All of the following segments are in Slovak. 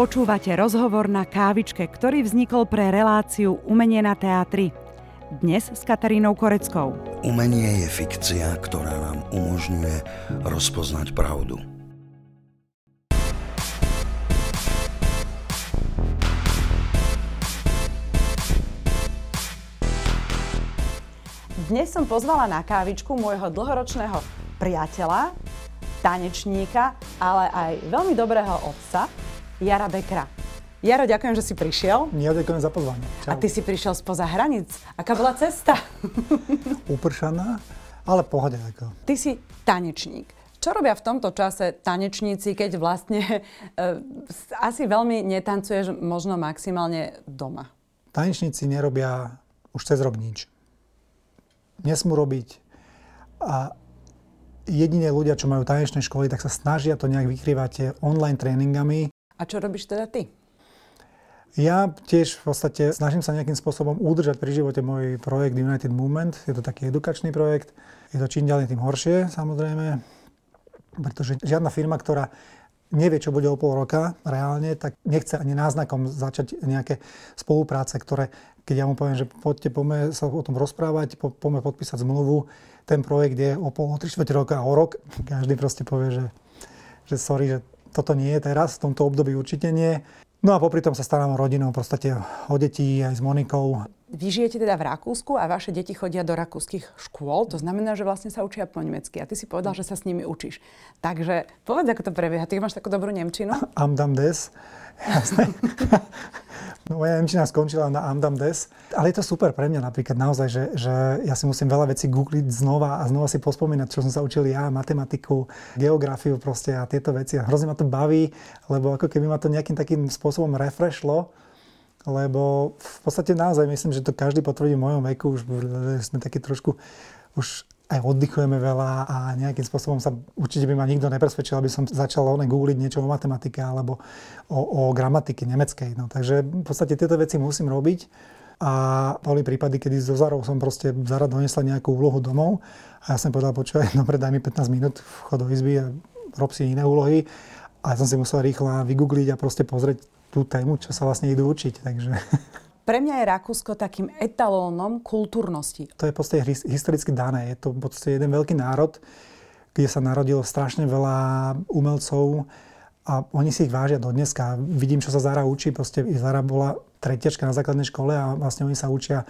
Počúvate rozhovor na kávičke, ktorý vznikol pre reláciu Umenie na teatri. Dnes s Katarínou Koreckou. Umenie je fikcia, ktorá nám umožňuje rozpoznať pravdu. Dnes som pozvala na kávičku môjho dlhoročného priateľa, tanečníka, ale aj veľmi dobrého otca, Jara Bekra. Jaro, ďakujem, že si prišiel. Ja ďakujem za pozvanie. Čau. A ty si prišiel spoza hranic. Aká bola cesta? Upršaná, ale pohode. Ako. Ty si tanečník. Čo robia v tomto čase tanečníci, keď vlastne e, asi veľmi netancuješ možno maximálne doma? Tanečníci nerobia už cez rok nič nesmú robiť. A jedine ľudia, čo majú tanečné školy, tak sa snažia to nejak vykrývať online tréningami. A čo robíš teda ty? Ja tiež v podstate snažím sa nejakým spôsobom udržať pri živote môj projekt United Movement. Je to taký edukačný projekt. Je to čím ďalej tým horšie, samozrejme. Pretože žiadna firma, ktorá nevie, čo bude o pol roka reálne, tak nechce ani náznakom začať nejaké spolupráce, ktoré keď ja mu poviem, že poďte, poďme sa o tom rozprávať, po, poďme podpísať zmluvu, ten projekt je o pol, o tri roka o rok, každý proste povie, že, že sorry, že toto nie je teraz, v tomto období určite nie. No a popri tom sa starám o rodinu, v podstate o deti aj s Monikou. Vy žijete teda v Rakúsku a vaše deti chodia do rakúskych škôl, to znamená, že vlastne sa učia po nemecky a ty si povedal, že sa s nimi učíš. Takže povedz, ako to prebieha. Ty máš takú dobrú nemčinu? Amdam des. Jasné. no, moja Nemčina skončila na Amdam Des. Ale je to super pre mňa napríklad naozaj, že, že ja si musím veľa vecí googliť znova a znova si pospomínať, čo som sa učil ja, matematiku, geografiu proste a tieto veci. A hrozne ma to baví, lebo ako keby ma to nejakým takým spôsobom refreshlo, lebo v podstate naozaj myslím, že to každý potvrdí v mojom veku, už sme takí trošku už aj oddychujeme veľa a nejakým spôsobom sa určite by ma nikto nepresvedčil, aby som začal one googliť niečo o matematike alebo o, o gramatike nemeckej. No, takže v podstate tieto veci musím robiť. A boli prípady, kedy zo Zarov som proste Zara donesla nejakú úlohu domov a ja som povedal, počúvaj, dobre, daj mi 15 minút vchod do izby a rob si iné úlohy. A som si musel rýchlo vygoogliť a proste pozrieť tú tému, čo sa vlastne idú učiť. Takže pre mňa je Rakúsko takým etalónom kultúrnosti. To je podstate historicky dané. Je to podstate jeden veľký národ, kde sa narodilo strašne veľa umelcov a oni si ich vážia do dneska. Vidím, čo sa Zara učí. Proste Zara bola tretiačka na základnej škole a vlastne oni sa učia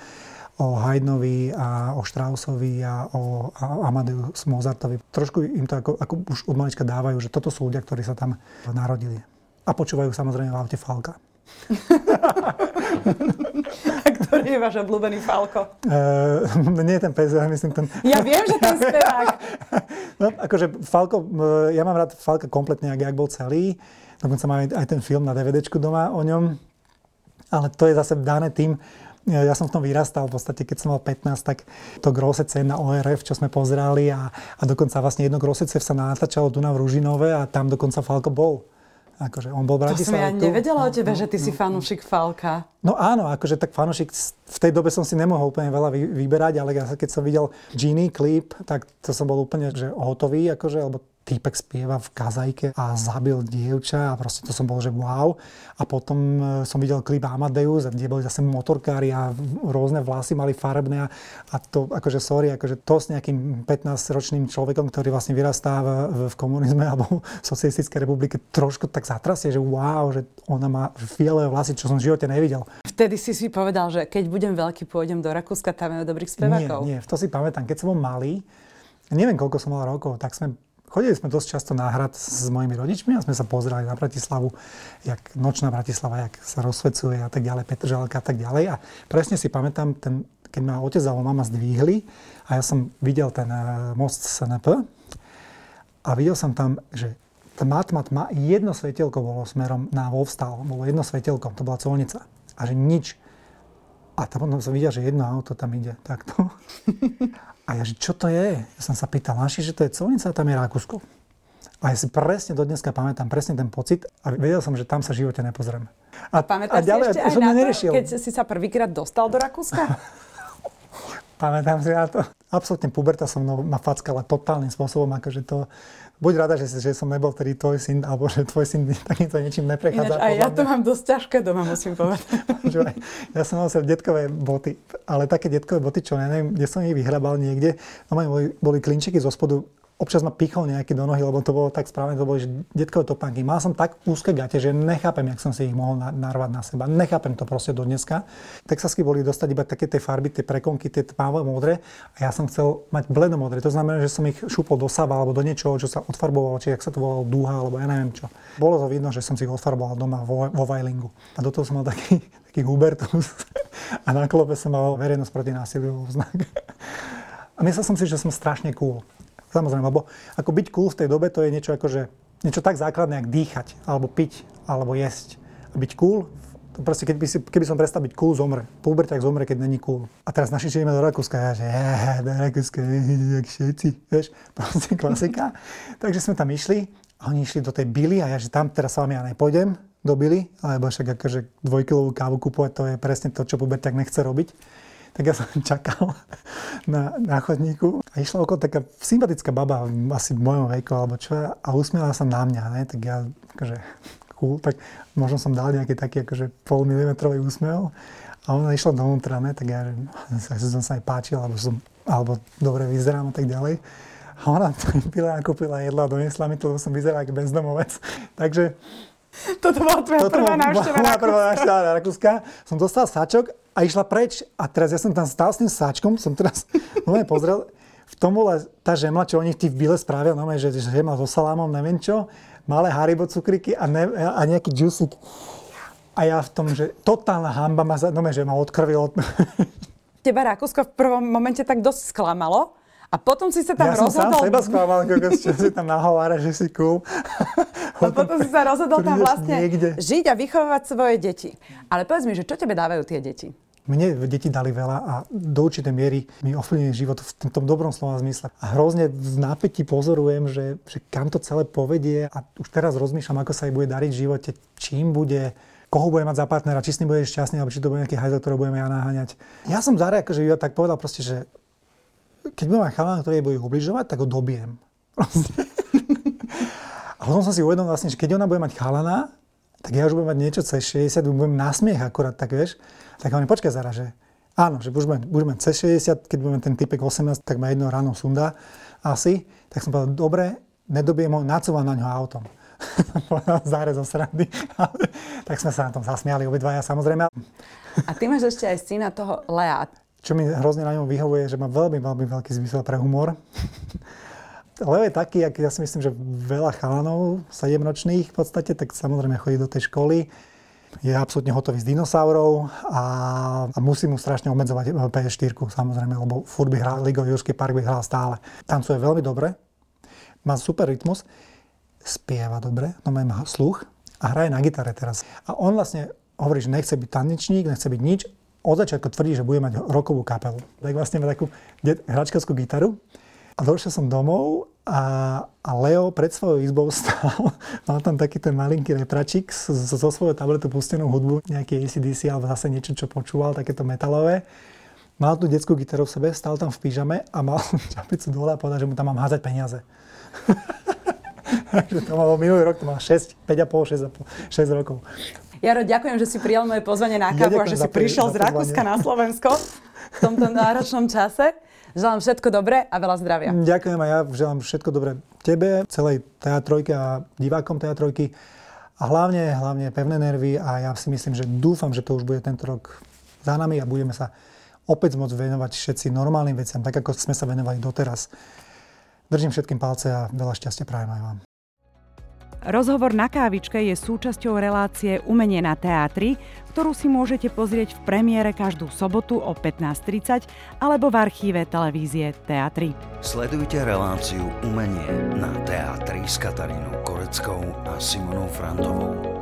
o Haydnovi a o Straussovi a o Amadeus Mozartovi. Trošku im to ako, ako už od malička dávajú, že toto sú ľudia, ktorí sa tam narodili. A počúvajú samozrejme v aute Falka. A ktorý je váš obľúbený Falko? Uh, nie je ten ja myslím ten... Ja viem, že ten spevák. no, akože Falko, eh, ja mám rád Falka kompletne, ak, ak bol celý. Dokonca mám aj ten film na DVDčku doma o ňom. Ale to je zase dané tým, eh, ja som v tom vyrastal, v podstate keď som mal 15, tak to Grosece na ORF, čo sme pozerali a, a dokonca vlastne jedno Grosece sa natáčalo tu na Ružinové a tam dokonca Falko bol. Akože on bol v To som ja nevedela o tebe, no, že ty no, si fanúšik Falka. No áno, akože tak fanúšik, v tej dobe som si nemohol úplne veľa vyberať, ale keď som videl Genie klip, tak to som bol úplne že hotový, akože, lebo týpek spieva v kazajke a zabil dievča a proste to som bol, že wow. A potom e, som videl klip Amadeus, kde boli zase motorkári a rôzne vlasy mali farebné a, a to akože sorry, akože to s nejakým 15-ročným človekom, ktorý vlastne vyrastá v, v komunizme alebo v socialistickej republike, trošku tak zatrasie, že wow, že ona má fialové vlasy, čo som v živote nevidel. Vtedy si si povedal, že keď budem veľký, pôjdem do Rakúska, tam je dobrých spevákov. Nie, nie, to si pamätám. Keď som bol malý, neviem koľko som mal rokov, tak sme Chodili sme dosť často na hrad s mojimi rodičmi a sme sa pozerali na Bratislavu, jak nočná Bratislava, jak sa rozsvecuje a tak ďalej, Petržalka a tak ďalej. A presne si pamätám, ten, keď ma otec alebo mama zdvihli a ja som videl ten eh, most SNP a videl som tam, že tma, tma, tma, jedno svetielko bolo smerom na Volvstal, bolo jedno svetielko, to bola colnica. A že nič. A tam som videl, že jedno auto tam ide takto. A ja, že čo to je? Ja som sa pýtal, naši, že to je colnica a tam je Rakúsko. A ja si presne do dneska pamätám presne ten pocit a vedel som, že tam sa v živote nepozrieme. A, Pamätáš a ďalej, si ešte aj na to, keď si sa prvýkrát dostal do Rakúska? Pamätám si na to. absolútne puberta som mnou ma fackala totálnym spôsobom, akože to, buď rada, že, že som nebol vtedy tvoj syn, alebo že tvoj syn takýmto niečím neprechádza. Ináč aj ja to mám dosť ťažké doma, musím povedať. ja som nosil detkové boty, ale také detkové boty, čo ja neviem, kde som ich vyhrabal niekde, no boli, boli zo spodu občas ma pichol nejaký do nohy, lebo to bolo tak správne, to boli detkové topánky. Mal som tak úzke gate, že nechápem, jak som si ich mohol narvať na seba. Nechápem to proste do dneska. Texasky boli dostať iba také tie farby, tie prekonky, tie tmavé modré a ja som chcel mať bledomodré. To znamená, že som ich šúpol do sava alebo do niečoho, čo sa odfarbovalo, či jak sa to volalo dúha, alebo ja neviem čo. Bolo to vidno, že som si ich odfarboval doma vo, vo Vajlingu. A do toho som mal taký, taký Hubertus a na klope som mal verejnosť proti násiliu znak. A myslel som si, že som strašne cool. Samozrejme, lebo ako byť cool v tej dobe, to je niečo ako, že niečo tak základné, ako dýchať, alebo piť, alebo jesť. A byť cool, to proste, keď by si, keby som prestal byť cool, zomre. tak zomre, keď není cool. A teraz naši ideme do Rakúska, ja že, je, do Rakúska, jak všetci, vieš, proste klasika. Takže sme tam išli, a oni išli do tej Billy a ja, že tam teraz s vami ja nepôjdem do Billy, lebo však akože dvojkilovú kávu kupovať, to je presne to, čo tak nechce robiť tak ja som čakal na, na chodníku a išla okolo taká sympatická baba, asi v mojom veku alebo čo, a usmiela sa na mňa, ne? tak ja akože cool, tak možno som dal nejaký taký akože pol úsmev a ona išla dovnútra, ne? tak ja že som sa aj páčil, alebo, som, alebo dobre vyzerám a tak ďalej. A ona pila a kúpila jedla a donesla mi to, lebo som vyzeral ako bezdomovec. Takže toto bola tvoja Toto prvá návšteva Moja prvá návšteva Rakúska. Som dostal sačok a išla preč. A teraz ja som tam stál s tým sáčkom, som teraz normálne pozrel. V tom bola tá žemla, čo oni v bile spravia, no, že, že žemla so salámom, neviem čo, malé haribo cukriky a, ne, a nejaký džusik. A ja v tom, že totálna hamba ma, no, že ma odkrvilo. Teba Rakúsko v prvom momente tak dosť sklamalo, a potom si sa tam ja rozhodol... Ja som sám seba sklamal, čo si tam nahovára, že si cool. A potom si sa rozhodol tam vlastne niekde. žiť a vychovávať svoje deti. Ale povedz mi, že čo tebe dávajú tie deti? Mne deti dali veľa a do určitej miery mi ovplyvnili život v tom dobrom slova zmysle. A hrozne v nápätí pozorujem, že, že kam to celé povedie a už teraz rozmýšľam, ako sa jej bude dariť v živote, čím bude, koho bude mať za partnera, či s ním bude šťastný, alebo či to bude nejaký hajzel, ktorý budeme ja naháňať. Ja som Zare akože ja tak povedal proste, že keď budem mať chalán, ktorý jej bude ubližovať, tak ho dobiem. a potom som si uvedomil vlastne, že keď ona bude mať chalana, tak ja už budem mať niečo cez 60, budem na smiech akorát, tak vieš. Tak oni počkaj zara, že áno, že budeme, budeme cez 60, keď budeme ten typek 18, tak ma jedno ráno sunda asi. Tak som povedal, dobre, nedobiem ho, nacúvam na ňo autom. Záre zo srandy. tak sme sa na tom zasmiali obidvaja samozrejme. A ty máš ešte aj syna toho Lea. Čo mi hrozne na ňom vyhovuje, že má veľmi, veľmi veľký zmysel pre humor. Leo je taký, ak ja si myslím, že veľa chalanov, 7-ročných v podstate, tak samozrejme chodí do tej školy. Je absolútne hotový z dinosaurov a, a musí mu strašne obmedzovať PS4, samozrejme, lebo furt by hral, Ligo Jurský park by hral stále. Tancuje veľmi dobre, má super rytmus, spieva dobre, no má sluch a hraje na gitare teraz. A on vlastne hovorí, že nechce byť tanečník, nechce byť nič, od začiatku tvrdí, že bude mať rokovú kapelu. Tak vlastne má takú hračkarskú gitaru. A došiel som domov a, a Leo pred svojou izbou stál. Mal tam taký ten malinký repračík so, so svojou tabletu pustenú hudbu, nejaký ACDC alebo zase niečo, čo počúval, takéto metalové. Mal tú detskú gitaru v sebe, stál tam v pyžame a mal čapicu dole a povedal, že mu tam mám házať peniaze. Takže to malo minulý rok, to mal 6, 5,5, 6, 6 rokov. Jaro, ďakujem, že si prijal moje pozvanie na kávu ja a že si prišiel z Rakúska na Slovensko v tomto náročnom čase. Želám všetko dobré a veľa zdravia. Ďakujem a ja želám všetko dobré tebe, celej teatrojke a divákom teatrojky a hlavne, hlavne pevné nervy a ja si myslím, že dúfam, že to už bude tento rok za nami a budeme sa opäť môcť venovať všetci normálnym veciam, tak ako sme sa venovali doteraz. Držím všetkým palce a veľa šťastia prajem aj vám. Rozhovor na kávičke je súčasťou relácie Umenie na teatri, ktorú si môžete pozrieť v premiére každú sobotu o 15.30 alebo v archíve televízie Teatry. Sledujte reláciu Umenie na teatri s Katarínou Koreckou a Simonou Frantovou.